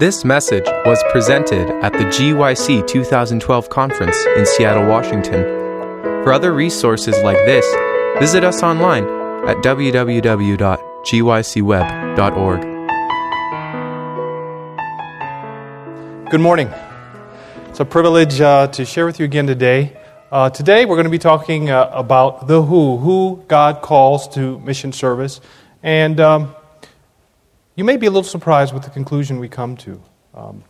This message was presented at the GYC 2012 conference in Seattle, Washington. For other resources like this, visit us online at www.gycweb.org. Good morning. It's a privilege uh, to share with you again today. Uh, today we're going to be talking uh, about the who, who God calls to mission service. And um, you may be a little surprised with the conclusion we come to. Um,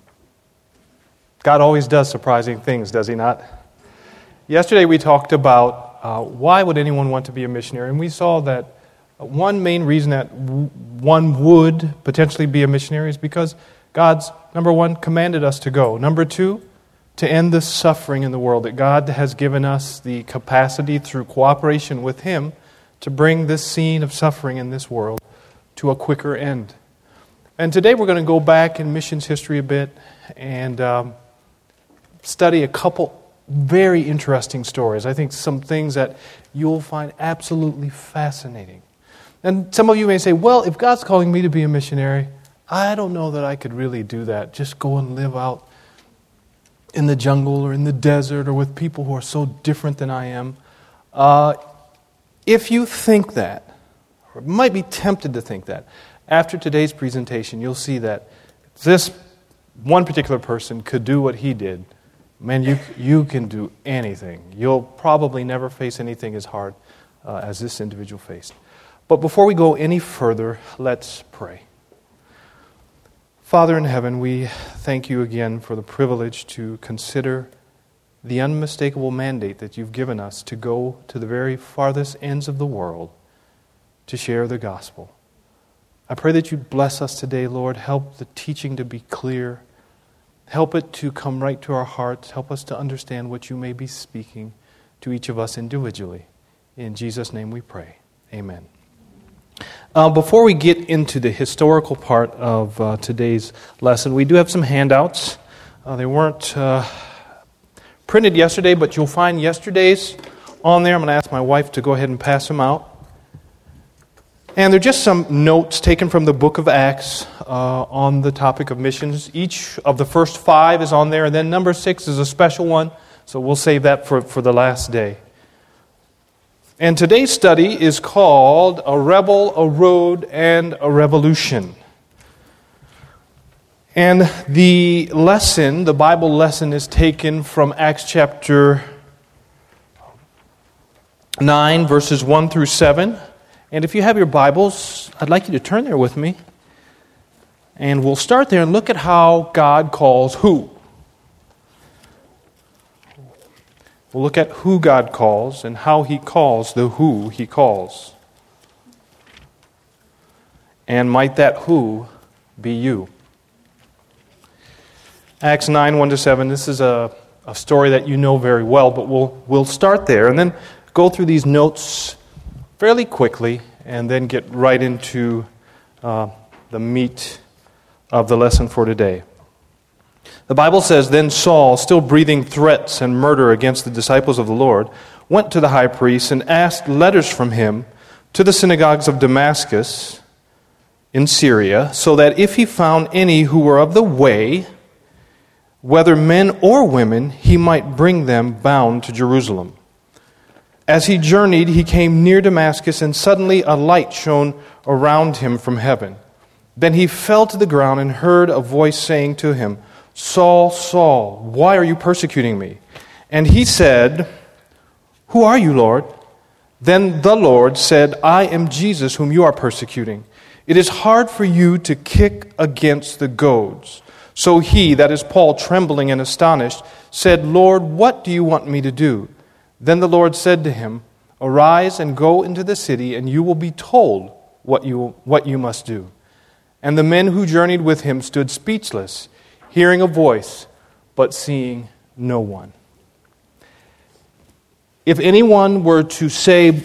God always does surprising things, does He not? Yesterday we talked about uh, why would anyone want to be a missionary, and we saw that one main reason that w- one would potentially be a missionary is because God's, number one, commanded us to go. Number two, to end the suffering in the world, that God has given us the capacity through cooperation with Him to bring this scene of suffering in this world to a quicker end. And today we're going to go back in missions history a bit and um, study a couple very interesting stories. I think some things that you'll find absolutely fascinating. And some of you may say, well, if God's calling me to be a missionary, I don't know that I could really do that. Just go and live out in the jungle or in the desert or with people who are so different than I am. Uh, if you think that, or might be tempted to think that, after today's presentation, you'll see that this one particular person could do what he did. Man, you, you can do anything. You'll probably never face anything as hard uh, as this individual faced. But before we go any further, let's pray. Father in heaven, we thank you again for the privilege to consider the unmistakable mandate that you've given us to go to the very farthest ends of the world to share the gospel. I pray that you bless us today, Lord. Help the teaching to be clear. Help it to come right to our hearts. Help us to understand what you may be speaking to each of us individually. In Jesus' name we pray. Amen. Uh, before we get into the historical part of uh, today's lesson, we do have some handouts. Uh, they weren't uh, printed yesterday, but you'll find yesterday's on there. I'm going to ask my wife to go ahead and pass them out. And they're just some notes taken from the book of Acts uh, on the topic of missions. Each of the first five is on there, and then number six is a special one, so we'll save that for, for the last day. And today's study is called A Rebel, a Road, and a Revolution. And the lesson, the Bible lesson, is taken from Acts chapter 9, verses 1 through 7. And if you have your Bibles, I'd like you to turn there with me. And we'll start there and look at how God calls who. We'll look at who God calls and how He calls the who He calls. And might that who be you? Acts 9 1 to 7. This is a, a story that you know very well, but we'll, we'll start there and then go through these notes fairly quickly and then get right into uh, the meat of the lesson for today. The Bible says Then Saul, still breathing threats and murder against the disciples of the Lord, went to the high priest and asked letters from him to the synagogues of Damascus in Syria, so that if he found any who were of the way, whether men or women, he might bring them bound to Jerusalem. As he journeyed, he came near Damascus, and suddenly a light shone around him from heaven. Then he fell to the ground and heard a voice saying to him, Saul, Saul, why are you persecuting me? And he said, Who are you, Lord? Then the Lord said, I am Jesus whom you are persecuting. It is hard for you to kick against the goads. So he, that is Paul, trembling and astonished, said, Lord, what do you want me to do? Then the Lord said to him, Arise and go into the city, and you will be told what you, what you must do. And the men who journeyed with him stood speechless, hearing a voice, but seeing no one. If anyone were to say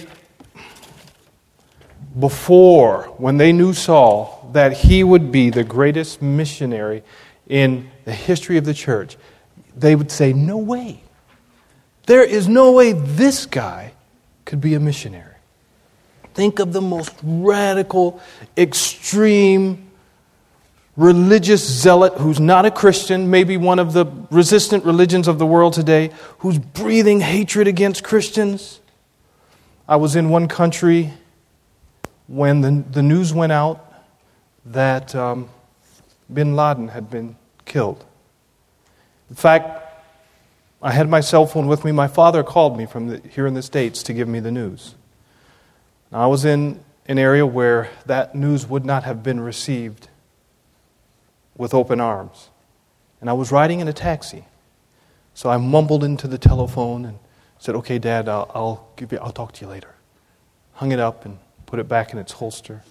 before, when they knew Saul, that he would be the greatest missionary in the history of the church, they would say, No way. There is no way this guy could be a missionary. Think of the most radical, extreme, religious zealot who's not a Christian, maybe one of the resistant religions of the world today, who's breathing hatred against Christians. I was in one country when the, the news went out that um, bin Laden had been killed. In fact, I had my cell phone with me. My father called me from the, here in the States to give me the news. Now, I was in an area where that news would not have been received with open arms. And I was riding in a taxi. So I mumbled into the telephone and said, Okay, Dad, I'll, I'll, give you, I'll talk to you later. Hung it up and put it back in its holster.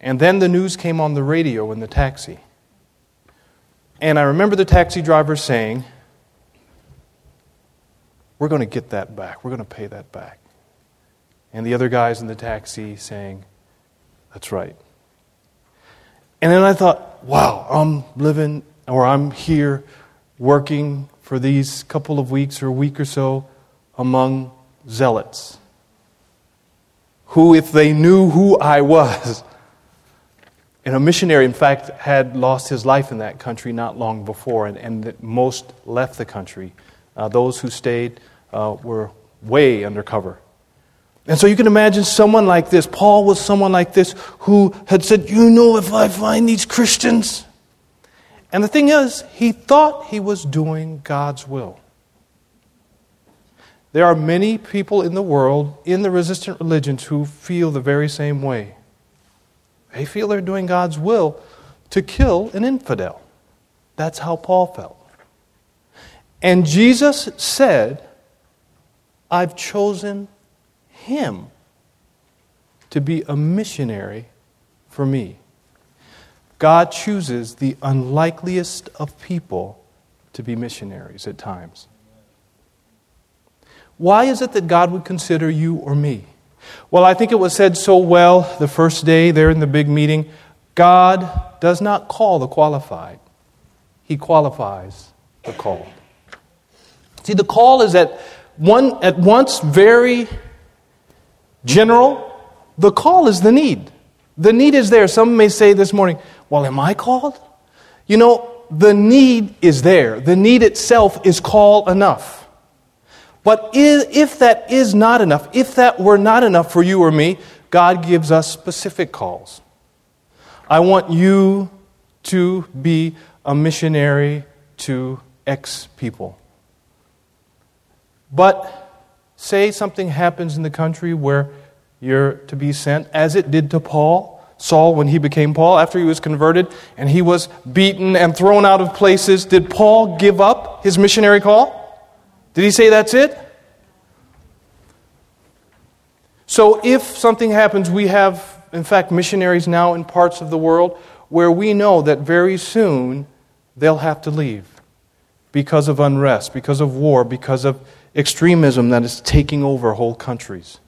And then the news came on the radio in the taxi. And I remember the taxi driver saying, We're going to get that back. We're going to pay that back. And the other guys in the taxi saying, That's right. And then I thought, wow, I'm living or I'm here working for these couple of weeks or a week or so among zealots who, if they knew who I was, and a missionary, in fact, had lost his life in that country not long before, and, and most left the country. Uh, those who stayed uh, were way undercover. And so you can imagine someone like this. Paul was someone like this who had said, You know, if I find these Christians. And the thing is, he thought he was doing God's will. There are many people in the world, in the resistant religions, who feel the very same way. They feel they're doing God's will to kill an infidel. That's how Paul felt. And Jesus said, I've chosen him to be a missionary for me. God chooses the unlikeliest of people to be missionaries at times. Why is it that God would consider you or me? Well, I think it was said so well the first day there in the big meeting God does not call the qualified, He qualifies the called. See, the call is at, one, at once very general, the call is the need. The need is there. Some may say this morning, Well, am I called? You know, the need is there. The need itself is call enough. But if that is not enough, if that were not enough for you or me, God gives us specific calls. I want you to be a missionary to X people. But say something happens in the country where you're to be sent, as it did to Paul, Saul, when he became Paul, after he was converted, and he was beaten and thrown out of places. Did Paul give up his missionary call? Did he say that's it? So, if something happens, we have, in fact, missionaries now in parts of the world where we know that very soon they'll have to leave because of unrest, because of war, because of extremism that is taking over whole countries.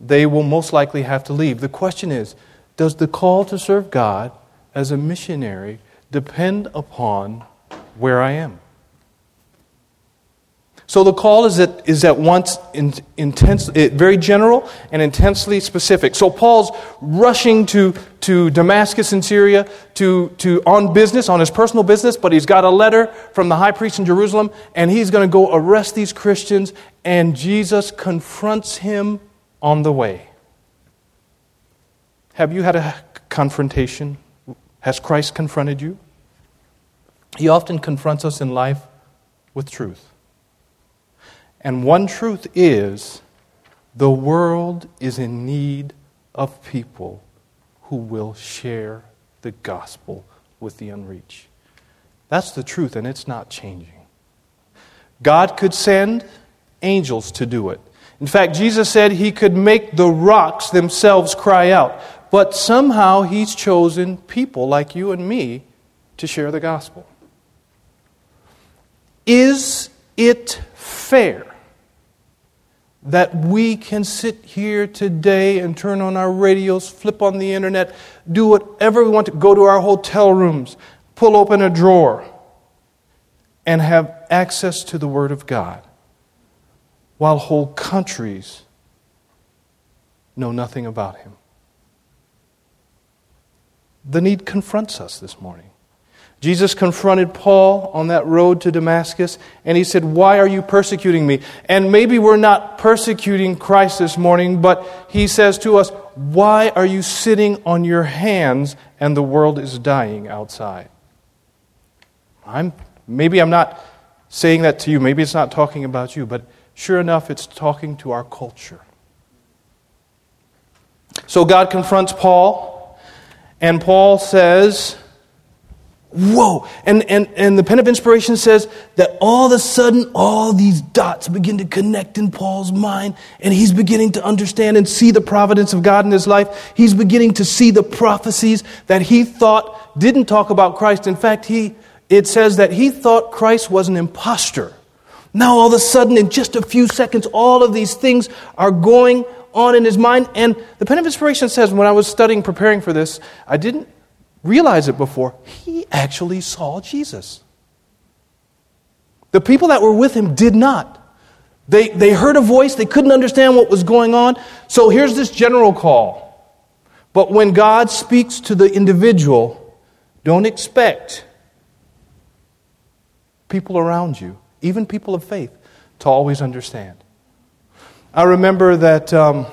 They will most likely have to leave. The question is does the call to serve God as a missionary depend upon where I am? So the call is at, is at once in, intense, eh, very general and intensely specific. So Paul's rushing to, to Damascus in Syria to, to, on business, on his personal business, but he's got a letter from the high priest in Jerusalem, and he's going to go arrest these Christians, and Jesus confronts him on the way. Have you had a confrontation? Has Christ confronted you? He often confronts us in life with truth. And one truth is the world is in need of people who will share the gospel with the unreached. That's the truth, and it's not changing. God could send angels to do it. In fact, Jesus said he could make the rocks themselves cry out. But somehow he's chosen people like you and me to share the gospel. Is it fair that we can sit here today and turn on our radios, flip on the internet, do whatever we want to, go to our hotel rooms, pull open a drawer, and have access to the Word of God, while whole countries know nothing about Him. the need confronts us this morning. Jesus confronted Paul on that road to Damascus, and he said, Why are you persecuting me? And maybe we're not persecuting Christ this morning, but he says to us, Why are you sitting on your hands and the world is dying outside? I'm, maybe I'm not saying that to you, maybe it's not talking about you, but sure enough, it's talking to our culture. So God confronts Paul, and Paul says, Whoa. And, and, and the pen of inspiration says that all of a sudden, all these dots begin to connect in Paul's mind, and he's beginning to understand and see the providence of God in his life. He's beginning to see the prophecies that he thought didn't talk about Christ. In fact, he, it says that he thought Christ was an impostor. Now, all of a sudden, in just a few seconds, all of these things are going on in his mind. And the pen of inspiration says, when I was studying, preparing for this, I didn't realize it before. He actually saw Jesus. The people that were with him did not. They, they heard a voice, they couldn't understand what was going on. So here's this general call. But when God speaks to the individual, don't expect people around you, even people of faith, to always understand. I remember that um,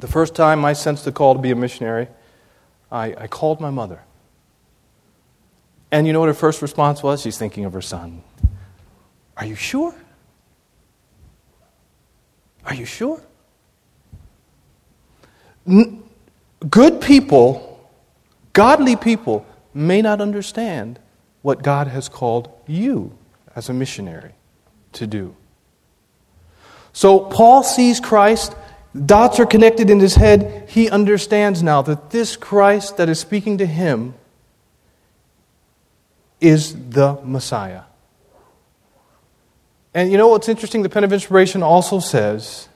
the first time I sensed the call to be a missionary, I, I called my mother. And you know what her first response was? She's thinking of her son. Are you sure? Are you sure? N- good people, godly people, may not understand what God has called you as a missionary to do. So Paul sees Christ Dots are connected in his head. He understands now that this Christ that is speaking to him is the Messiah. And you know what's interesting? The Pen of Inspiration also says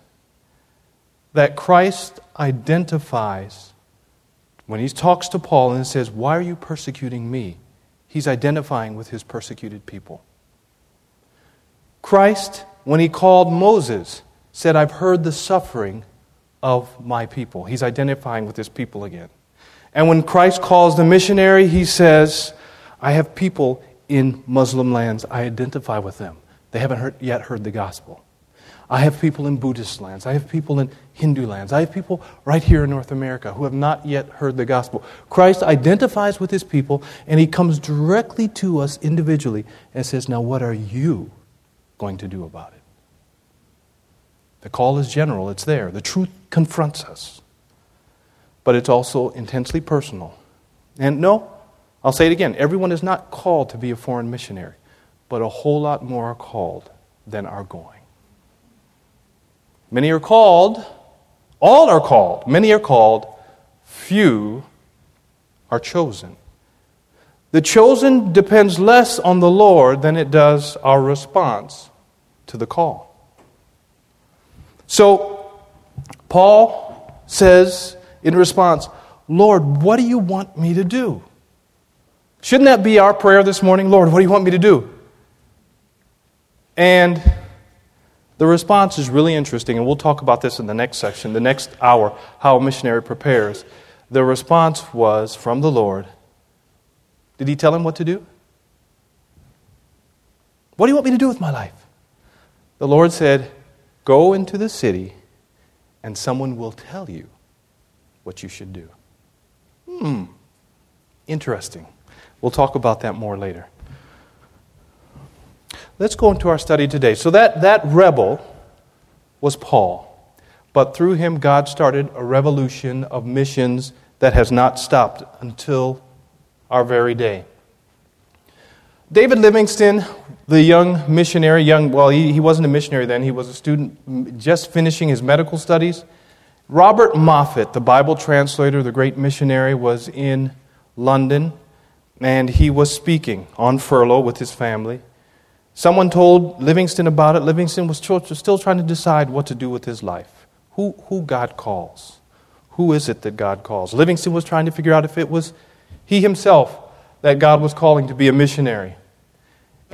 that Christ identifies, when he talks to Paul and says, Why are you persecuting me? He's identifying with his persecuted people. Christ, when he called Moses, said, I've heard the suffering of my people. He's identifying with his people again. And when Christ calls the missionary, he says, I have people in Muslim lands. I identify with them. They haven't heard, yet heard the gospel. I have people in Buddhist lands. I have people in Hindu lands. I have people right here in North America who have not yet heard the gospel. Christ identifies with his people and he comes directly to us individually and says, Now, what are you going to do about it? The call is general, it's there. The truth confronts us. But it's also intensely personal. And no, I'll say it again everyone is not called to be a foreign missionary, but a whole lot more are called than are going. Many are called, all are called, many are called, few are chosen. The chosen depends less on the Lord than it does our response to the call. So, Paul says in response, Lord, what do you want me to do? Shouldn't that be our prayer this morning? Lord, what do you want me to do? And the response is really interesting, and we'll talk about this in the next section, the next hour, how a missionary prepares. The response was from the Lord. Did he tell him what to do? What do you want me to do with my life? The Lord said, Go into the city, and someone will tell you what you should do. Hmm, interesting. We'll talk about that more later. Let's go into our study today. So, that, that rebel was Paul, but through him, God started a revolution of missions that has not stopped until our very day. David Livingstone the young missionary, young, well, he, he wasn't a missionary then, he was a student just finishing his medical studies. Robert Moffat, the Bible translator, the great missionary, was in London and he was speaking on furlough with his family. Someone told Livingstone about it. Livingstone was still trying to decide what to do with his life. Who, who God calls? Who is it that God calls? Livingstone was trying to figure out if it was he himself that God was calling to be a missionary.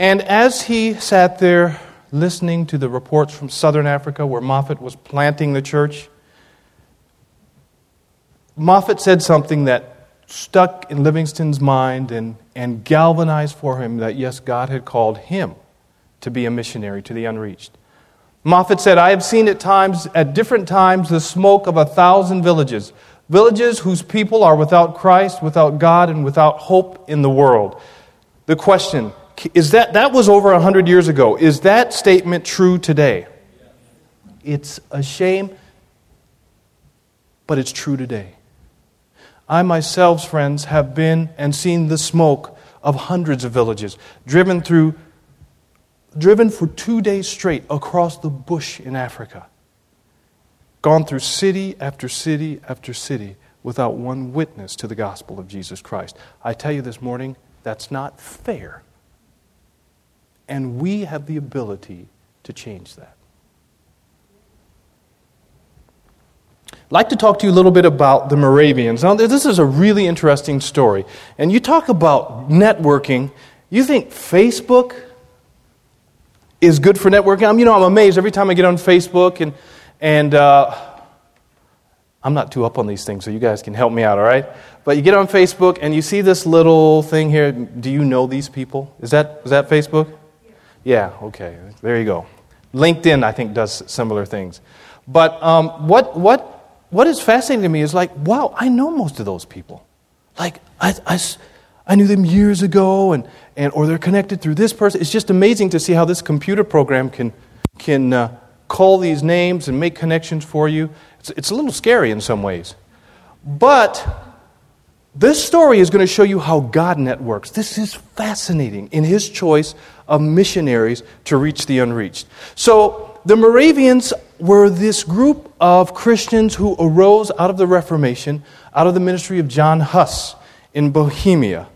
And as he sat there listening to the reports from southern Africa where Moffat was planting the church, Moffat said something that stuck in Livingstone's mind and, and galvanized for him that, yes, God had called him to be a missionary to the unreached. Moffat said, I have seen at times, at different times, the smoke of a thousand villages, villages whose people are without Christ, without God, and without hope in the world. The question is that that was over a hundred years ago. Is that statement true today? It's a shame, but it's true today. I myself, friends, have been and seen the smoke of hundreds of villages, driven through driven for two days straight across the bush in Africa, gone through city after city after city without one witness to the gospel of Jesus Christ. I tell you this morning, that's not fair. And we have the ability to change that. I'd like to talk to you a little bit about the Moravians. Now, this is a really interesting story. And you talk about networking. You think Facebook is good for networking. I'm, you know, I'm amazed every time I get on Facebook and, and uh, I'm not too up on these things, so you guys can help me out, all right? But you get on Facebook and you see this little thing here. Do you know these people? Is that, is that Facebook? Yeah, okay. There you go. LinkedIn, I think, does similar things. But um, what, what, what is fascinating to me is like, wow, I know most of those people. Like, I, I, I knew them years ago, and, and, or they're connected through this person. It's just amazing to see how this computer program can, can uh, call these names and make connections for you. It's, it's a little scary in some ways. But this story is going to show you how God networks. This is fascinating in his choice of missionaries to reach the unreached. So, the Moravians were this group of Christians who arose out of the Reformation, out of the ministry of John Huss in Bohemia.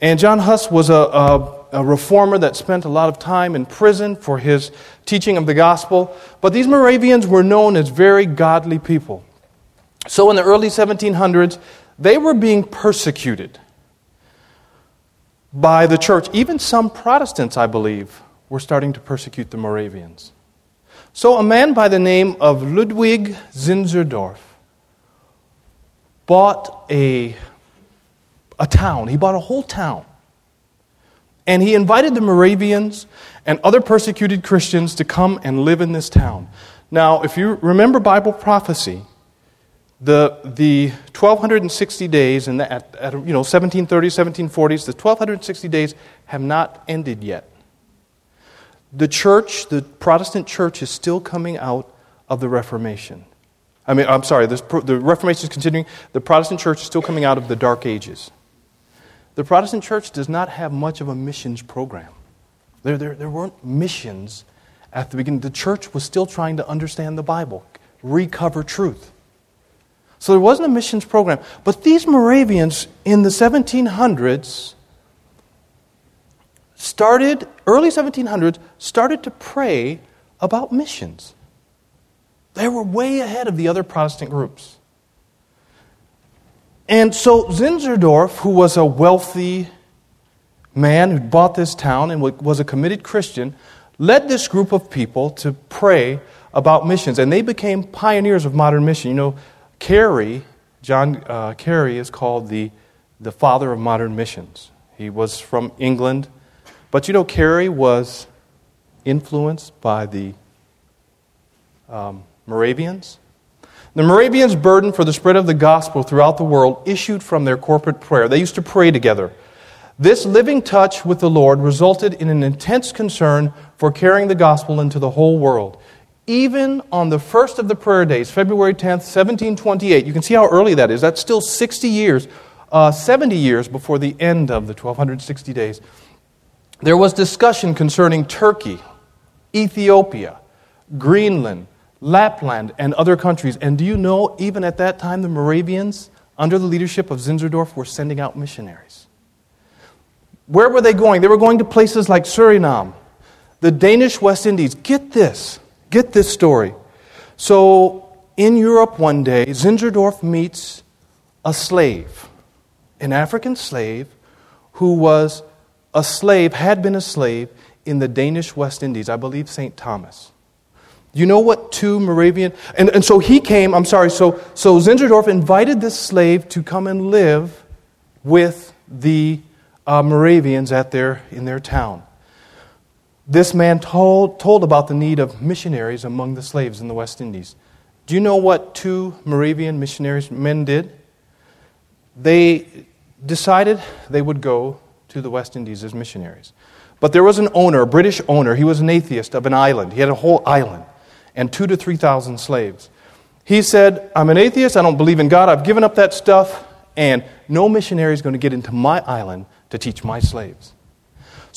And John Huss was a, a, a, reformer that spent a lot of time in prison for his teaching of the gospel. But these Moravians were known as very godly people. So in the early 1700s, they were being persecuted by the church. Even some Protestants, I believe, were starting to persecute the Moravians. So a man by the name of Ludwig Zinzendorf bought a a town. He bought a whole town. And he invited the Moravians and other persecuted Christians to come and live in this town. Now, if you remember Bible prophecy, the, the 1260 days in the, at, at, you know 1730s 1740s the 1260 days have not ended yet the church the protestant church is still coming out of the reformation i mean i'm sorry this, the reformation is continuing the protestant church is still coming out of the dark ages the Protestant church does not have much of a missions program. There, there, there weren't missions at the beginning. The church was still trying to understand the Bible, recover truth. So there wasn't a missions program. But these Moravians in the 1700s started, early 1700s, started to pray about missions. They were way ahead of the other Protestant groups. And so Zinzendorf, who was a wealthy man who bought this town and was a committed Christian, led this group of people to pray about missions. And they became pioneers of modern mission. You know, Carey, John uh, Carey, is called the, the father of modern missions. He was from England. But you know, Carey was influenced by the um, Moravians. The Moravians' burden for the spread of the gospel throughout the world issued from their corporate prayer. They used to pray together. This living touch with the Lord resulted in an intense concern for carrying the gospel into the whole world. Even on the first of the prayer days, February 10th, 1728, you can see how early that is. That's still 60 years, uh, 70 years before the end of the 1260 days. There was discussion concerning Turkey, Ethiopia, Greenland, Lapland, and other countries. And do you know, even at that time, the Moravians, under the leadership of Zinzendorf, were sending out missionaries. Where were they going? They were going to places like Suriname, the Danish West Indies. Get this, get this story. So, in Europe one day, Zinzendorf meets a slave, an African slave who was a slave, had been a slave in the Danish West Indies, I believe St. Thomas. You know what two Moravian. And, and so he came, I'm sorry, so, so Zinzendorf invited this slave to come and live with the uh, Moravians at their, in their town. This man told, told about the need of missionaries among the slaves in the West Indies. Do you know what two Moravian missionaries men did? They decided they would go to the West Indies as missionaries. But there was an owner, a British owner, he was an atheist of an island. He had a whole island and two to 3,000 slaves. He said, I'm an atheist, I don't believe in God, I've given up that stuff, and no missionary is going to get into my island to teach my slaves.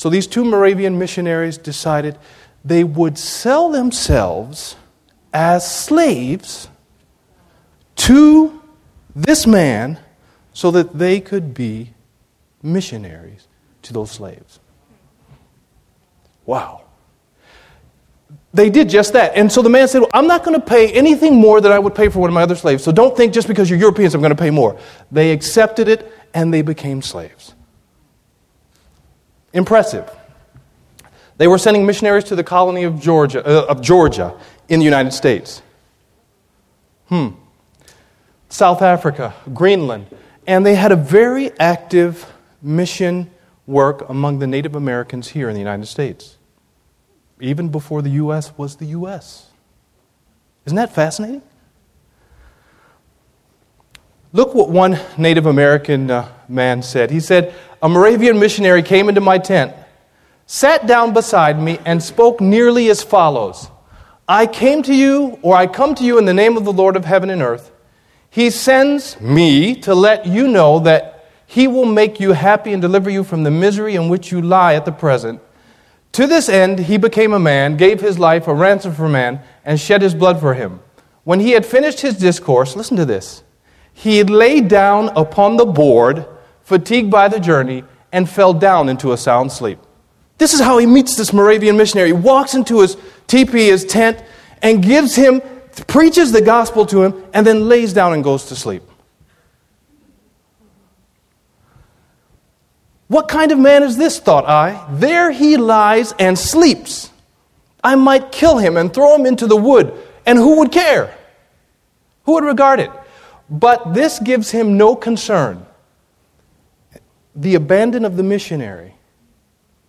So these two Moravian missionaries decided they would sell themselves as slaves to this man so that they could be missionaries to those slaves. Wow. They did just that. And so the man said, well, I'm not going to pay anything more than I would pay for one of my other slaves. So don't think just because you're Europeans I'm going to pay more. They accepted it and they became slaves. Impressive. They were sending missionaries to the colony of Georgia, uh, of Georgia in the United States. Hmm. South Africa, Greenland. And they had a very active mission work among the Native Americans here in the United States even before the U.S. was the U.S. Isn't that fascinating? Look what one Native American uh, man said. He said, A Moravian missionary came into my tent, sat down beside me, and spoke nearly as follows I came to you, or I come to you in the name of the Lord of heaven and earth. He sends me to let you know that He will make you happy and deliver you from the misery in which you lie at the present to this end, he became a man, gave his life a ransom for man, and shed his blood for him. When he had finished his discourse, listen to this. He laid down upon the board, fatigued by the journey, and fell down into a sound sleep. This is how he meets this Moravian missionary. He walks into his teepee, his tent, and gives him, preaches the gospel to him, and then lays down and goes to sleep. What kind of man is this, thought I? There he lies and sleeps. I might kill him and throw him into the wood, and who would care? Who would regard it? But this gives him no concern. The abandon of the missionary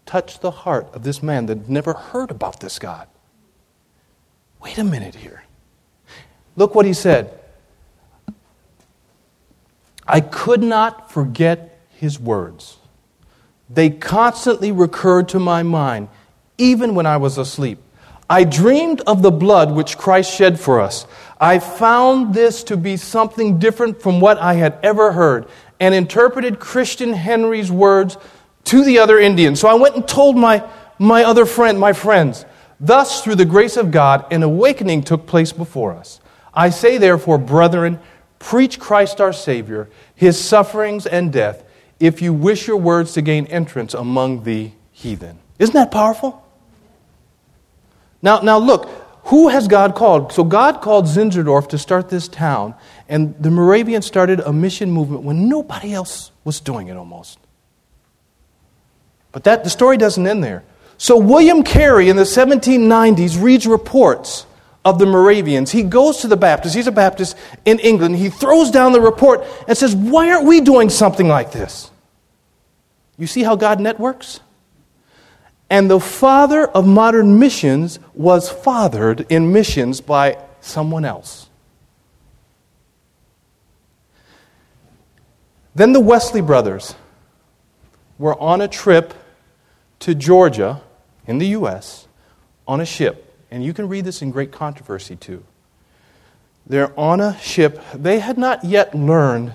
touched the heart of this man that had never heard about this God. Wait a minute here. Look what he said. I could not forget his words. They constantly recurred to my mind, even when I was asleep. I dreamed of the blood which Christ shed for us. I found this to be something different from what I had ever heard and interpreted Christian Henry's words to the other Indians. So I went and told my, my other friend, my friends. Thus, through the grace of God, an awakening took place before us. I say, therefore, brethren, preach Christ our Savior, his sufferings and death if you wish your words to gain entrance among the heathen. Isn't that powerful? Now, now look, who has God called? So God called Zinzendorf to start this town, and the Moravians started a mission movement when nobody else was doing it almost. But that the story doesn't end there. So William Carey in the 1790s reads reports of the Moravians. He goes to the Baptist. He's a Baptist in England. He throws down the report and says, "Why aren't we doing something like this?" You see how God networks? And the father of modern missions was fathered in missions by someone else. Then the Wesley brothers were on a trip to Georgia in the U.S. on a ship. And you can read this in Great Controversy too. They're on a ship. They had not yet learned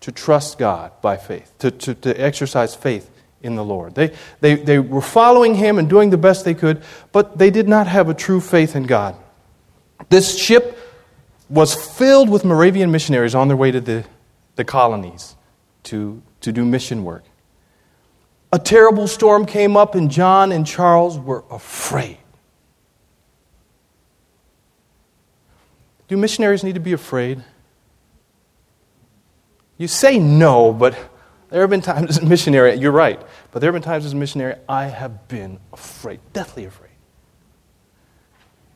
to trust God by faith, to, to, to exercise faith in the Lord. They, they, they were following Him and doing the best they could, but they did not have a true faith in God. This ship was filled with Moravian missionaries on their way to the, the colonies to, to do mission work. A terrible storm came up, and John and Charles were afraid. Do missionaries need to be afraid? You say no, but there have been times as a missionary, you're right, but there have been times as a missionary I have been afraid, deathly afraid.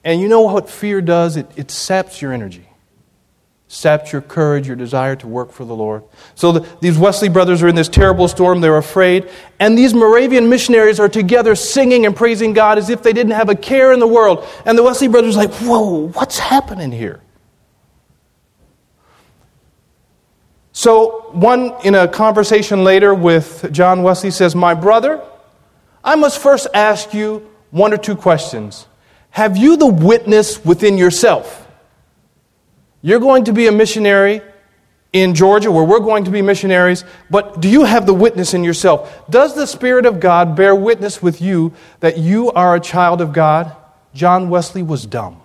And you know what fear does? It, it saps your energy, sapped your courage, your desire to work for the Lord. So the, these Wesley brothers are in this terrible storm. They're afraid. And these Moravian missionaries are together singing and praising God as if they didn't have a care in the world. And the Wesley brothers are like, whoa, what's happening here? So, one in a conversation later with John Wesley says, My brother, I must first ask you one or two questions. Have you the witness within yourself? You're going to be a missionary in Georgia, where we're going to be missionaries, but do you have the witness in yourself? Does the Spirit of God bear witness with you that you are a child of God? John Wesley was dumb.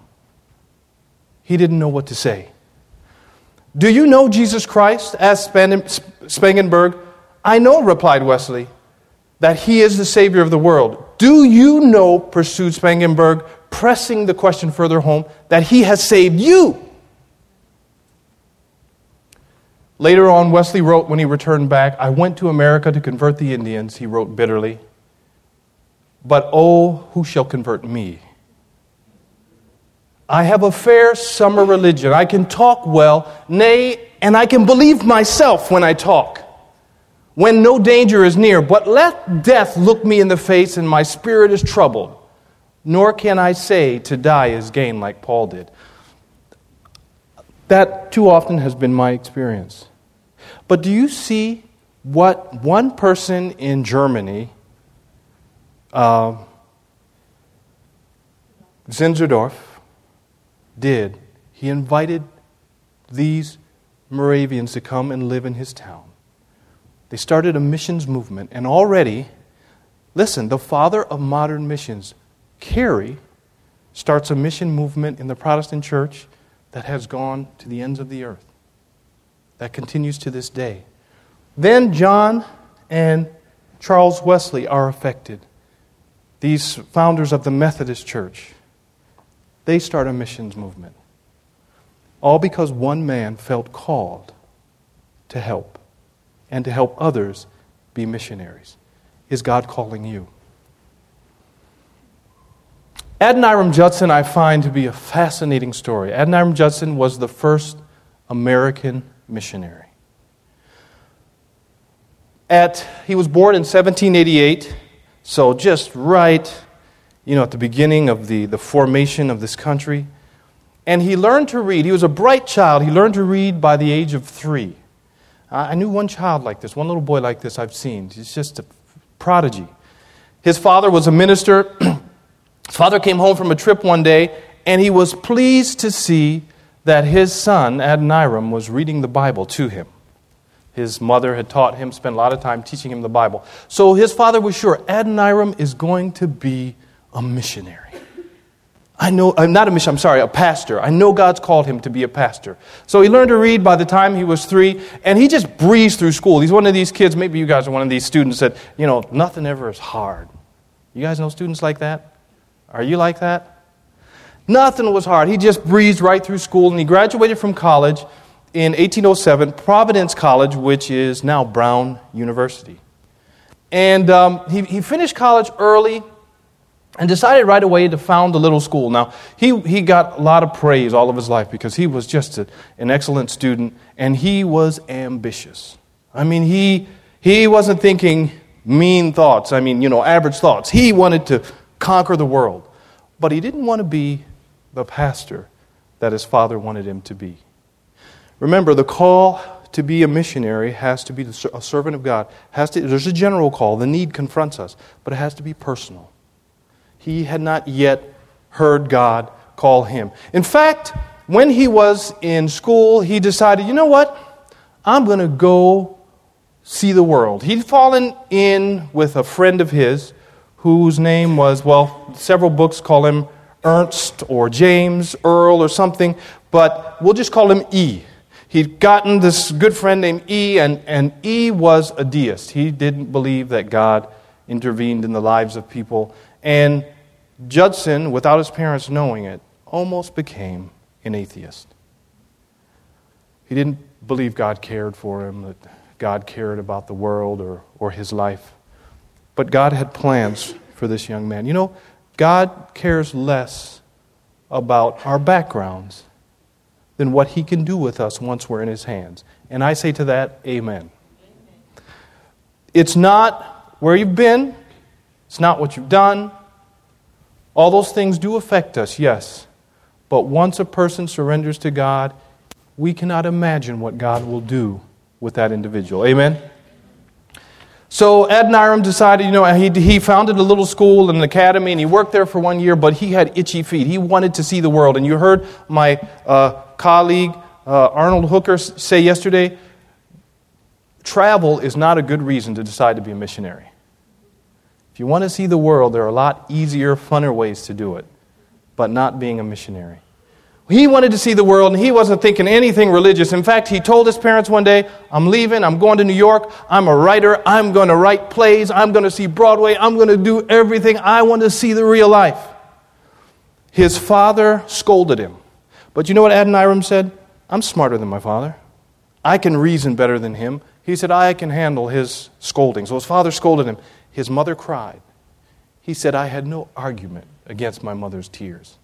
He didn't know what to say. Do you know Jesus Christ? asked Spangenberg. I know, replied Wesley, that he is the Savior of the world. Do you know, pursued Spangenberg, pressing the question further home, that he has saved you? Later on, Wesley wrote when he returned back, I went to America to convert the Indians, he wrote bitterly. But oh, who shall convert me? I have a fair summer religion. I can talk well, nay, and I can believe myself when I talk, when no danger is near. But let death look me in the face, and my spirit is troubled. Nor can I say to die is gain like Paul did. That too often has been my experience. But do you see what one person in Germany, uh, Zinzendorf, did? He invited these Moravians to come and live in his town. They started a missions movement, and already, listen, the father of modern missions, Carey, starts a mission movement in the Protestant church that has gone to the ends of the earth. That continues to this day. Then John and Charles Wesley are affected. These founders of the Methodist Church, they start a missions movement. All because one man felt called to help and to help others be missionaries. Is God calling you? Adoniram Judson, I find to be a fascinating story. Adoniram Judson was the first American missionary. At, he was born in 1788, so just right, you know, at the beginning of the, the formation of this country. And he learned to read. He was a bright child. He learned to read by the age of three. I knew one child like this, one little boy like this I've seen. He's just a prodigy. His father was a minister. His father came home from a trip one day, and he was pleased to see that his son, Adoniram, was reading the Bible to him. His mother had taught him, spent a lot of time teaching him the Bible. So his father was sure Adoniram is going to be a missionary. I know, I'm not a missionary, I'm sorry, a pastor. I know God's called him to be a pastor. So he learned to read by the time he was three, and he just breezed through school. He's one of these kids, maybe you guys are one of these students that, you know, nothing ever is hard. You guys know students like that? Are you like that? Nothing was hard. He just breezed right through school, and he graduated from college in 1807, Providence College, which is now Brown University. And um, he, he finished college early and decided right away to found a little school. Now, he, he got a lot of praise all of his life because he was just a, an excellent student and he was ambitious. I mean, he, he wasn't thinking mean thoughts, I mean, you know, average thoughts. He wanted to conquer the world. But he didn't want to be the pastor that his father wanted him to be. Remember, the call to be a missionary has to be a servant of God. Has to, there's a general call. The need confronts us, but it has to be personal. He had not yet heard God call him. In fact, when he was in school, he decided, you know what? I'm going to go see the world. He'd fallen in with a friend of his whose name was, well, several books call him Ernst or James, Earl or something, but we'll just call him E. He'd gotten this good friend named E, and, and E was a deist. He didn't believe that God intervened in the lives of people. And Judson, without his parents knowing it, almost became an atheist. He didn't believe God cared for him, that God cared about the world or, or his life. But God had plans for this young man. You know, God cares less about our backgrounds than what He can do with us once we're in His hands. And I say to that, Amen. It's not where you've been, it's not what you've done. All those things do affect us, yes. But once a person surrenders to God, we cannot imagine what God will do with that individual. Amen? So Ed Adoniram decided, you know, he, he founded a little school, and an academy, and he worked there for one year, but he had itchy feet. He wanted to see the world. And you heard my uh, colleague, uh, Arnold Hooker, say yesterday travel is not a good reason to decide to be a missionary. If you want to see the world, there are a lot easier, funner ways to do it, but not being a missionary. He wanted to see the world and he wasn't thinking anything religious. In fact, he told his parents one day, I'm leaving, I'm going to New York, I'm a writer, I'm going to write plays, I'm going to see Broadway, I'm going to do everything. I want to see the real life. His father scolded him. But you know what Adoniram said? I'm smarter than my father. I can reason better than him. He said, I can handle his scolding. So his father scolded him. His mother cried. He said, I had no argument against my mother's tears.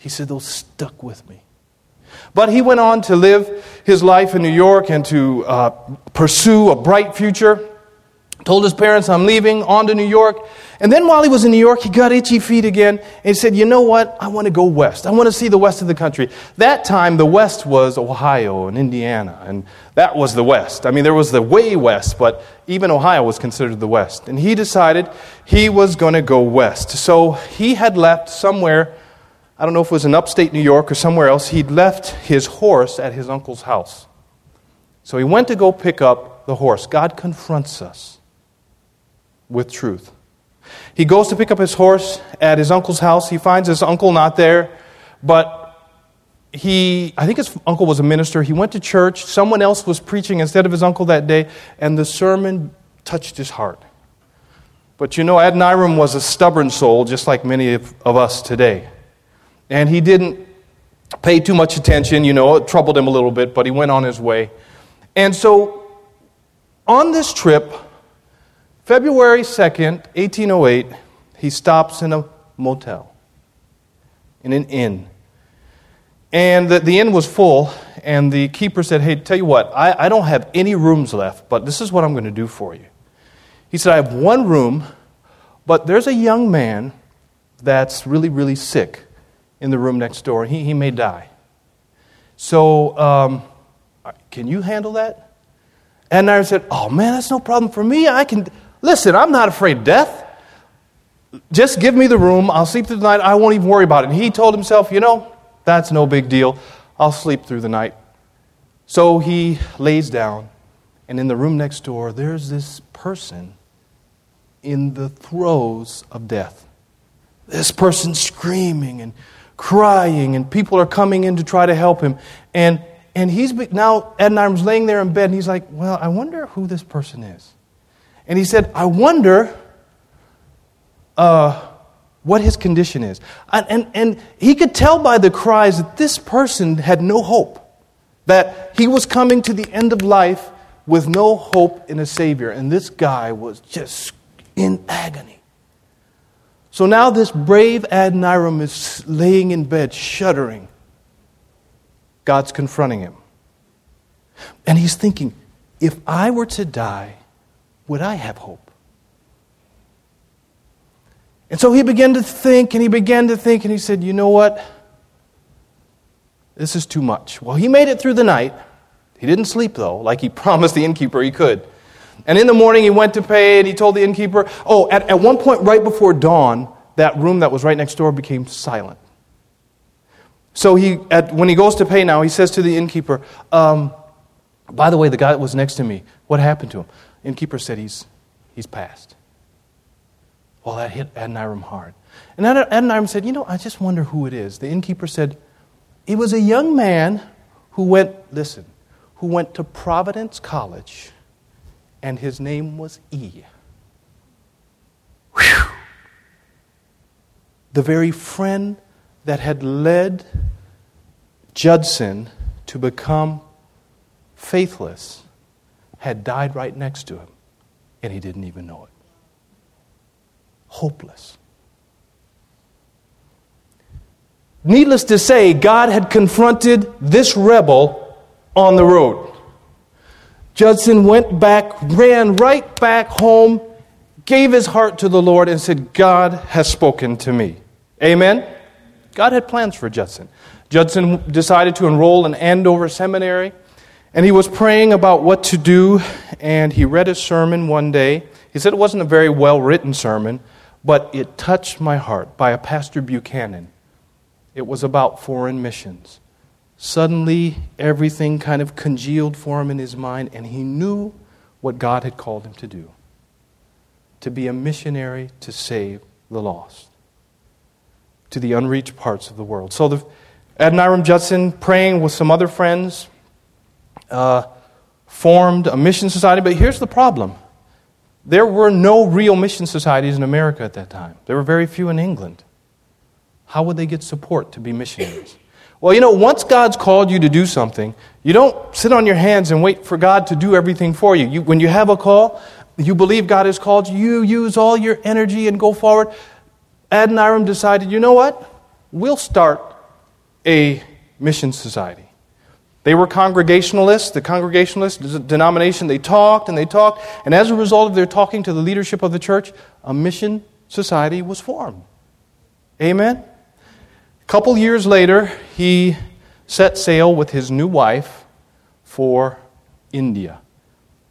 He said, Those stuck with me. But he went on to live his life in New York and to uh, pursue a bright future. Told his parents, I'm leaving, on to New York. And then while he was in New York, he got itchy feet again. And he said, You know what? I want to go west. I want to see the west of the country. That time, the west was Ohio and Indiana. And that was the west. I mean, there was the way west, but even Ohio was considered the west. And he decided he was going to go west. So he had left somewhere I don't know if it was in upstate New York or somewhere else, he'd left his horse at his uncle's house. So he went to go pick up the horse. God confronts us with truth. He goes to pick up his horse at his uncle's house. He finds his uncle not there, but he, I think his uncle was a minister. He went to church. Someone else was preaching instead of his uncle that day, and the sermon touched his heart. But you know, Adoniram was a stubborn soul, just like many of, of us today. And he didn't pay too much attention, you know, it troubled him a little bit, but he went on his way. And so on this trip, February 2nd, 1808, he stops in a motel, in an inn. And the, the inn was full, and the keeper said, Hey, tell you what, I, I don't have any rooms left, but this is what I'm going to do for you. He said, I have one room, but there's a young man that's really, really sick in the room next door. He, he may die. So, um, can you handle that? And I said, Oh man, that's no problem for me. I can, listen, I'm not afraid of death. Just give me the room. I'll sleep through the night. I won't even worry about it. And he told himself, You know, that's no big deal. I'll sleep through the night. So he lays down, and in the room next door, there's this person in the throes of death. This person screaming and crying, and people are coming in to try to help him. And, and he's now, Adoniram's laying there in bed, and he's like, Well, I wonder who this person is. And he said, I wonder uh, what his condition is. And, and, and he could tell by the cries that this person had no hope, that he was coming to the end of life with no hope in a Savior. And this guy was just in agony. So now this brave Adoniram is laying in bed, shuddering. God's confronting him. And he's thinking, if I were to die, would I have hope? And so he began to think and he began to think and he said, You know what? This is too much. Well, he made it through the night. He didn't sleep, though, like he promised the innkeeper he could. And in the morning, he went to pay and he told the innkeeper, oh, at, at one point right before dawn, that room that was right next door became silent. So he, at, when he goes to pay now, he says to the innkeeper, um, by the way, the guy that was next to me, what happened to him? Innkeeper said he's, he's passed. Well, that hit Adoniram hard. And Adoniram said, You know, I just wonder who it is. The innkeeper said, It was a young man who went, listen, who went to Providence College and his name was E. Whew. The very friend that had led Judson to become faithless had died right next to him, and he didn't even know it. Hopeless. Needless to say, God had confronted this rebel on the road. Judson went back, ran right back home, gave his heart to the Lord, and said, God has spoken to me. Amen? God had plans for Judson. Judson decided to enroll in Andover Seminary, and he was praying about what to do, and he read a sermon one day. He said it wasn't a very well written sermon, but it touched my heart by a Pastor Buchanan. It was about foreign missions. Suddenly, everything kind of congealed for him in his mind, and he knew what God had called him to do to be a missionary to save the lost, to the unreached parts of the world. So, the, Adoniram Judson, praying with some other friends, uh, formed a mission society. But here's the problem there were no real mission societies in America at that time, there were very few in England. How would they get support to be missionaries? Well, you know, once God's called you to do something, you don't sit on your hands and wait for God to do everything for you. you when you have a call, you believe God has called you, you use all your energy and go forward. Adoniram decided, you know what? We'll start a mission society. They were Congregationalists. The Congregationalist denomination, they talked and they talked. And as a result of their talking to the leadership of the church, a mission society was formed. Amen? Couple years later, he set sail with his new wife for India.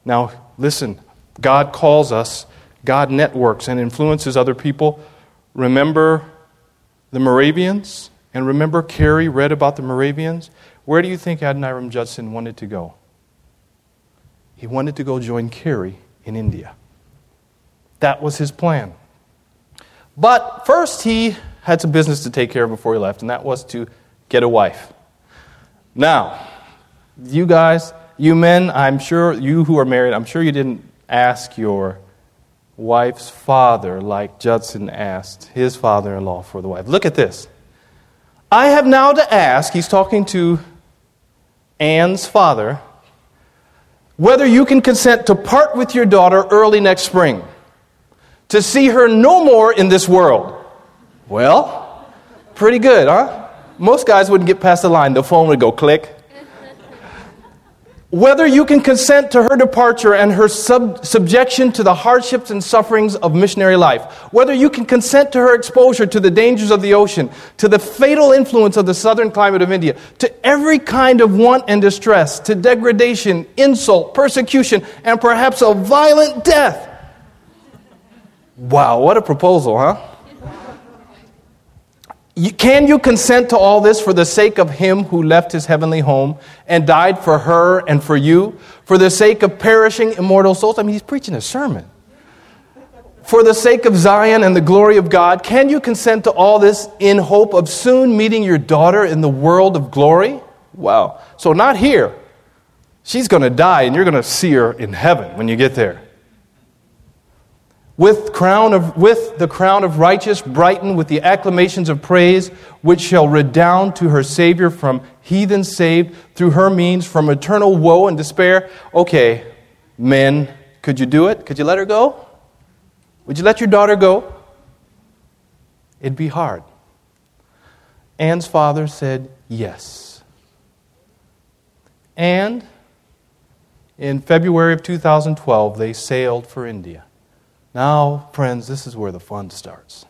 Now, listen, God calls us, God networks and influences other people. Remember the Moravians? And remember, Carey read about the Moravians? Where do you think Adoniram Judson wanted to go? He wanted to go join Carey in India. That was his plan. But first, he had some business to take care of before he left, and that was to get a wife. Now, you guys, you men, I'm sure, you who are married, I'm sure you didn't ask your wife's father like Judson asked his father in law for the wife. Look at this. I have now to ask, he's talking to Anne's father, whether you can consent to part with your daughter early next spring, to see her no more in this world. Well, pretty good, huh? Most guys wouldn't get past the line. The phone would go click whether you can consent to her departure and her sub- subjection to the hardships and sufferings of missionary life, whether you can consent to her exposure to the dangers of the ocean, to the fatal influence of the southern climate of India, to every kind of want and distress, to degradation, insult, persecution, and perhaps a violent death. Wow, what a proposal, huh? Can you consent to all this for the sake of him who left his heavenly home and died for her and for you, for the sake of perishing immortal souls? I mean, he's preaching a sermon. For the sake of Zion and the glory of God, can you consent to all this in hope of soon meeting your daughter in the world of glory? Wow. So, not here. She's going to die, and you're going to see her in heaven when you get there with, crown of, with the crown of righteous brighten with the acclamations of praise, which shall redound to her Savior from heathen saved through her means from eternal woe and despair. Okay, men, could you do it? Could you let her go? Would you let your daughter go? It'd be hard. Anne's father said yes. And in February of 2012, they sailed for India. Now, friends, this is where the fun starts.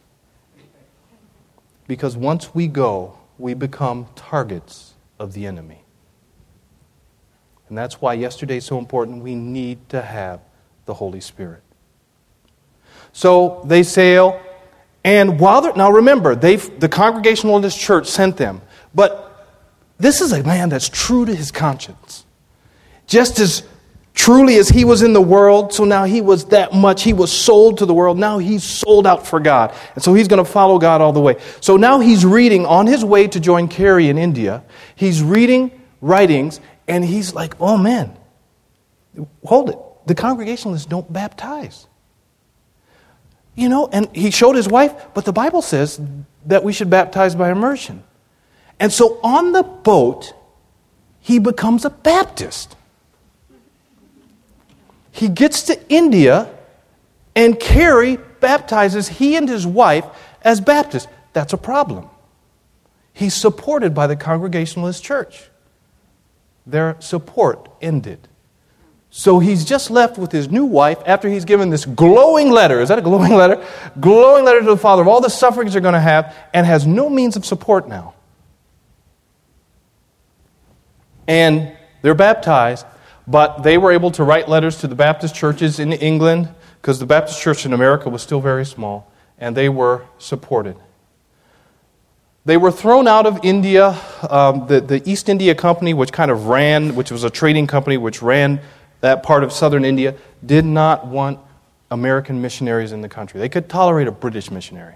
Because once we go, we become targets of the enemy. And that's why yesterday is so important. We need to have the Holy Spirit. So they sail, and while they're, now remember, they the Congregationalist Church sent them, but this is a man that's true to his conscience. Just as Truly, as he was in the world, so now he was that much. He was sold to the world. Now he's sold out for God. And so he's going to follow God all the way. So now he's reading on his way to join Carey in India. He's reading writings, and he's like, oh man, hold it. The Congregationalists don't baptize. You know, and he showed his wife, but the Bible says that we should baptize by immersion. And so on the boat, he becomes a Baptist. He gets to India, and Carey baptizes he and his wife as Baptists. That's a problem. He's supported by the Congregationalist Church. Their support ended. So he's just left with his new wife after he's given this glowing letter. Is that a glowing letter? Glowing letter to the Father of all the sufferings they're going to have, and has no means of support now. And they're baptized, but they were able to write letters to the Baptist churches in England because the Baptist church in America was still very small, and they were supported. They were thrown out of India. Um, the, the East India Company, which kind of ran, which was a trading company which ran that part of southern India, did not want American missionaries in the country. They could tolerate a British missionary,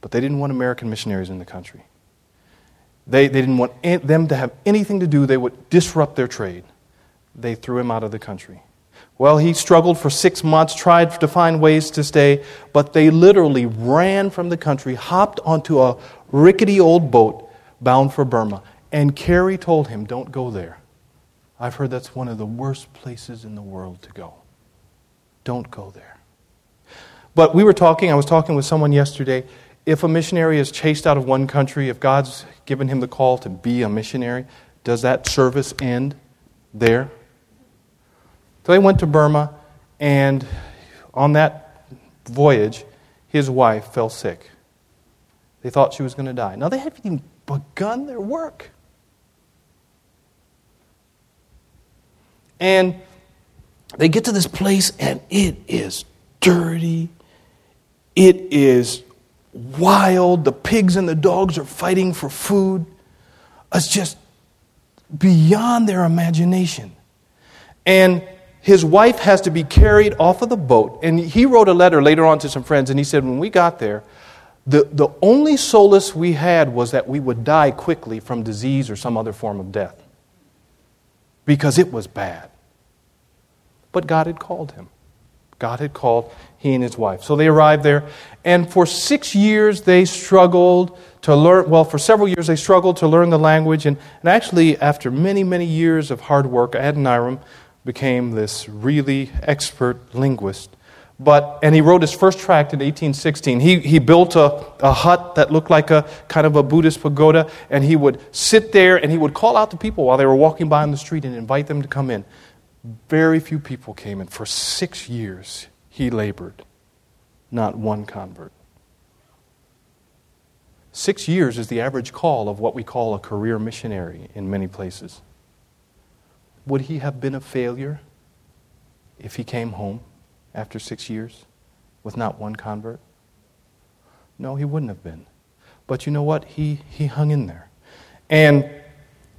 but they didn't want American missionaries in the country. They, they didn't want them to have anything to do, they would disrupt their trade. They threw him out of the country. Well, he struggled for six months, tried to find ways to stay, but they literally ran from the country, hopped onto a rickety old boat bound for Burma. And Carey told him, Don't go there. I've heard that's one of the worst places in the world to go. Don't go there. But we were talking, I was talking with someone yesterday. If a missionary is chased out of one country, if God's given him the call to be a missionary, does that service end there? So they went to Burma, and on that voyage, his wife fell sick. They thought she was going to die. Now, they haven't even begun their work. And they get to this place, and it is dirty. It is wild. The pigs and the dogs are fighting for food. It's just beyond their imagination. And his wife has to be carried off of the boat. And he wrote a letter later on to some friends, and he said, When we got there, the, the only solace we had was that we would die quickly from disease or some other form of death because it was bad. But God had called him. God had called he and his wife. So they arrived there, and for six years they struggled to learn. Well, for several years they struggled to learn the language, and, and actually, after many, many years of hard work, Adoniram became this really expert linguist. But, and he wrote his first tract in 1816. He, he built a, a hut that looked like a kind of a Buddhist pagoda, and he would sit there and he would call out to people while they were walking by on the street and invite them to come in. Very few people came in. For six years, he labored. Not one convert. Six years is the average call of what we call a career missionary in many places. Would he have been a failure if he came home after six years with not one convert? No, he wouldn't have been. But you know what? He, he hung in there. And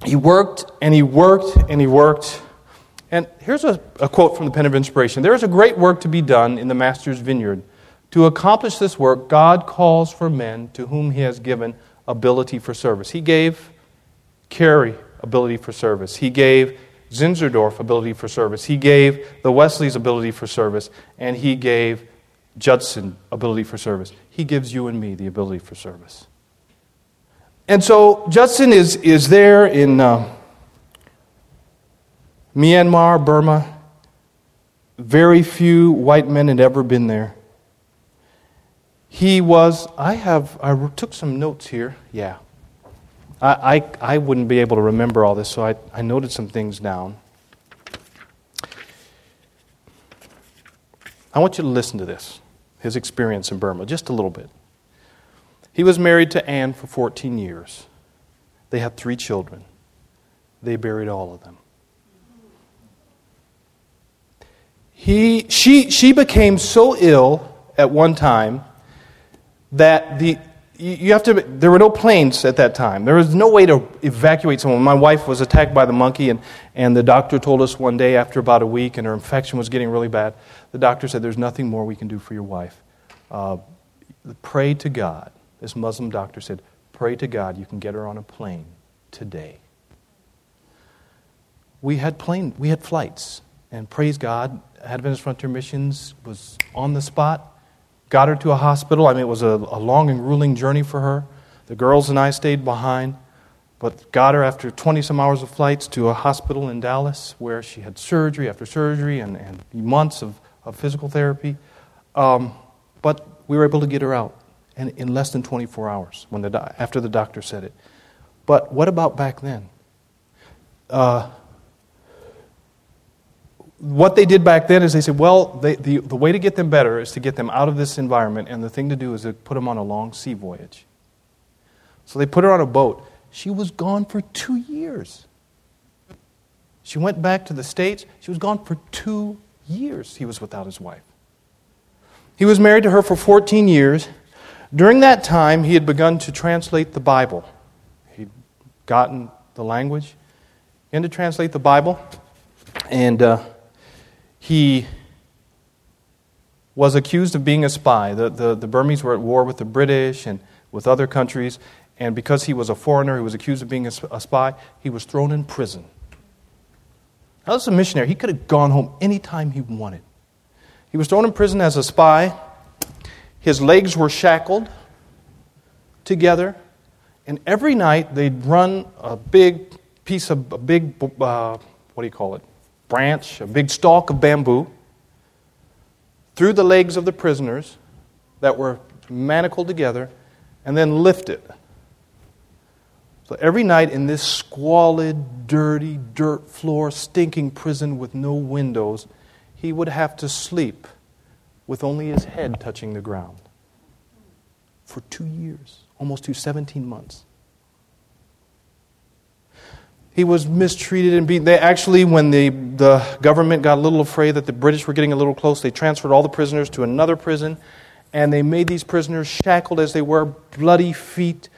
he worked and he worked and he worked. And here's a, a quote from the Pen of Inspiration There is a great work to be done in the Master's vineyard. To accomplish this work, God calls for men to whom he has given ability for service. He gave Carey ability for service. He gave Zinzendorf ability for service. He gave the Wesleys ability for service, and he gave Judson ability for service. He gives you and me the ability for service. And so Judson is, is there in uh, Myanmar, Burma. Very few white men had ever been there. He was, I have, I took some notes here. Yeah. I, I, I wouldn't be able to remember all this, so I, I noted some things down. I want you to listen to this, his experience in Burma, just a little bit. He was married to Anne for 14 years. They had three children. They buried all of them. He, she, she became so ill at one time that the, you have to, there were no planes at that time. There was no way to evacuate someone. My wife was attacked by the monkey, and, and the doctor told us one day after about a week, and her infection was getting really bad, the doctor said, There's nothing more we can do for your wife. Uh, pray to God. This Muslim doctor said, Pray to God you can get her on a plane today. We had plane, we had flights, and praise God, Adventist Frontier Missions was on the spot got her to a hospital. I mean, it was a, a long and grueling journey for her. The girls and I stayed behind, but got her after 20 some hours of flights to a hospital in Dallas where she had surgery after surgery and, and months of, of physical therapy. Um, but we were able to get her out. and in less than 24 hours when the, after the doctor said it. But what about back then? Uh, what they did back then is they said, well, they, the, the way to get them better is to get them out of this environment, and the thing to do is to put them on a long sea voyage. So they put her on a boat. She was gone for two years. She went back to the States. She was gone for two years. He was without his wife. He was married to her for 14 years. During that time, he had begun to translate the Bible. He'd gotten the language, and to translate the Bible, and uh, he was accused of being a spy. The, the, the Burmese were at war with the British and with other countries, and because he was a foreigner, he was accused of being a, a spy, he was thrown in prison. Now, is a missionary. He could have gone home anytime he wanted. He was thrown in prison as a spy. His legs were shackled together, and every night they'd run a big piece of a big, uh, what do you call it, branch, a big stalk of bamboo through the legs of the prisoners that were manacled together, and then lift it so every night in this squalid, dirty, dirt floor, stinking prison with no windows, he would have to sleep with only his head touching the ground for two years, almost to 17 months. He was mistreated and beaten. They actually, when the, the government got a little afraid that the British were getting a little close, they transferred all the prisoners to another prison, and they made these prisoners shackled as they were, bloody feet,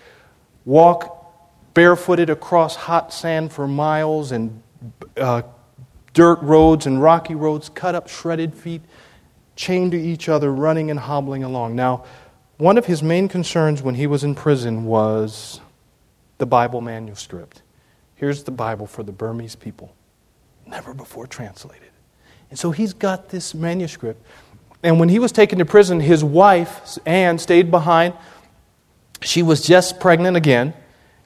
walk barefooted across hot sand for miles and uh, dirt roads and rocky roads, cut up, shredded feet, chained to each other, running and hobbling along. Now, one of his main concerns when he was in prison was the Bible manuscript. Here's the Bible for the Burmese people, never before translated. And so he's got this manuscript. And when he was taken to prison, his wife, Anne, stayed behind. She was just pregnant again.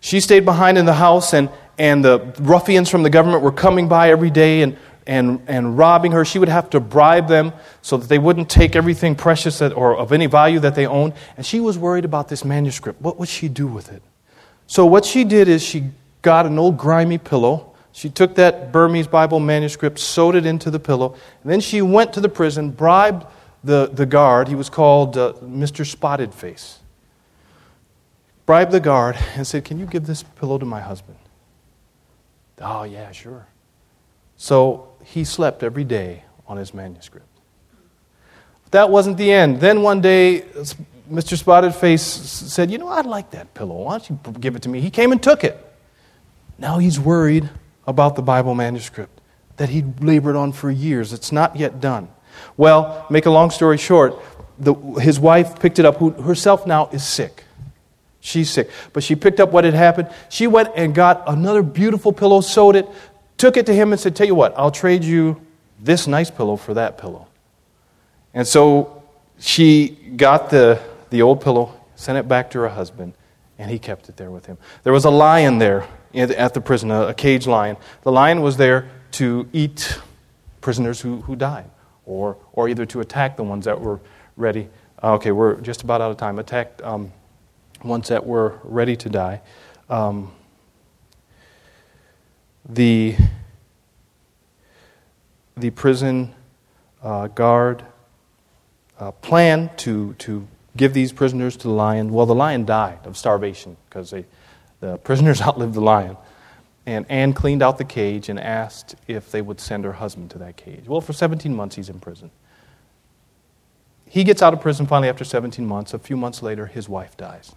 She stayed behind in the house, and, and the ruffians from the government were coming by every day and, and, and robbing her. She would have to bribe them so that they wouldn't take everything precious that, or of any value that they owned. And she was worried about this manuscript. What would she do with it? So, what she did is she got an old grimy pillow. She took that Burmese Bible manuscript, sewed it into the pillow, and then she went to the prison, bribed the, the guard. He was called uh, Mr. Spotted Face bribed the guard and said, Can you give this pillow to my husband? Oh, yeah, sure. So he slept every day on his manuscript. But That wasn't the end. Then one day, Mr. Spotted Face said, You know, I'd like that pillow. Why don't you give it to me? He came and took it. Now he's worried about the Bible manuscript that he'd labored on for years. It's not yet done. Well, make a long story short, the, his wife picked it up, who herself now is sick. She's sick. But she picked up what had happened. She went and got another beautiful pillow, sewed it, took it to him, and said, Tell you what, I'll trade you this nice pillow for that pillow. And so she got the, the old pillow, sent it back to her husband, and he kept it there with him. There was a lion there at the prison, a, a cage lion. The lion was there to eat prisoners who, who died, or, or either to attack the ones that were ready. Okay, we're just about out of time. Attacked. Um, ones that were ready to die. Um, the, the prison uh, guard uh, planned to, to give these prisoners to the lion. Well, the lion died of starvation because the prisoners outlived the lion. And Anne cleaned out the cage and asked if they would send her husband to that cage. Well, for 17 months, he's in prison. He gets out of prison finally after 17 months. A few months later, his wife dies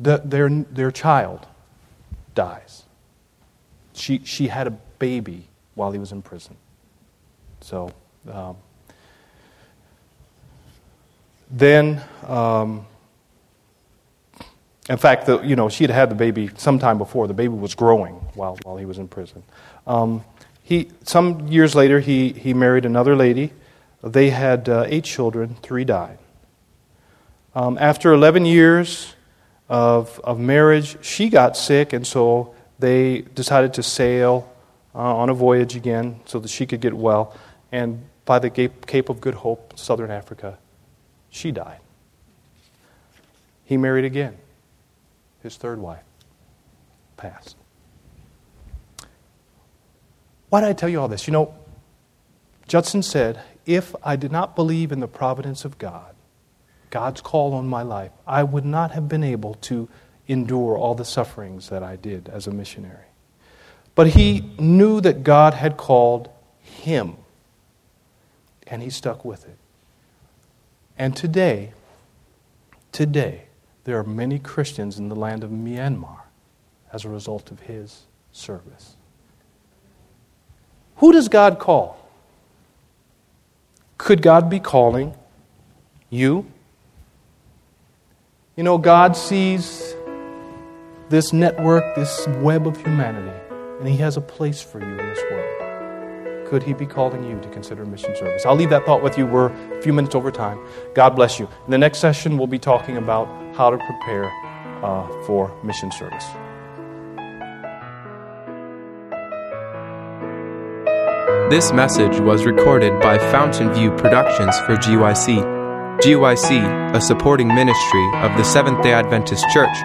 the, their, their child dies. She, she had a baby while he was in prison. So, um, then, um, in fact, the, you know, she had had the baby sometime before. The baby was growing while, while he was in prison. Um, he, some years later, he, he married another lady. They had uh, eight children, three died. Um, after 11 years, of, of marriage, she got sick, and so they decided to sail uh, on a voyage again so that she could get well. And by the Cape of Good Hope, southern Africa, she died. he married again. His third wife passed. Why did I tell you all this? You know, Judson said, if I did not believe in the providence of God, God's call on my life, I would not have been able to endure all the sufferings that I did as a missionary. But he knew that God had called him, and he stuck with it. And today, today, there are many Christians in the land of Myanmar as a result of his service. Who does God call? Could God be calling you? You know, God sees this network, this web of humanity, and He has a place for you in this world. Could He be calling you to consider mission service? I'll leave that thought with you. We're a few minutes over time. God bless you. In the next session, we'll be talking about how to prepare uh, for mission service. This message was recorded by Fountain View Productions for GYC. GYC, a supporting ministry of the Seventh day Adventist Church,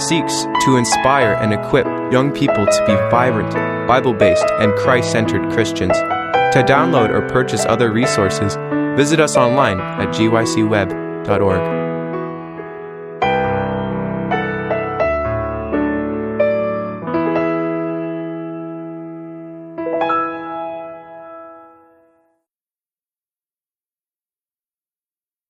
seeks to inspire and equip young people to be vibrant, Bible based, and Christ centered Christians. To download or purchase other resources, visit us online at gycweb.org.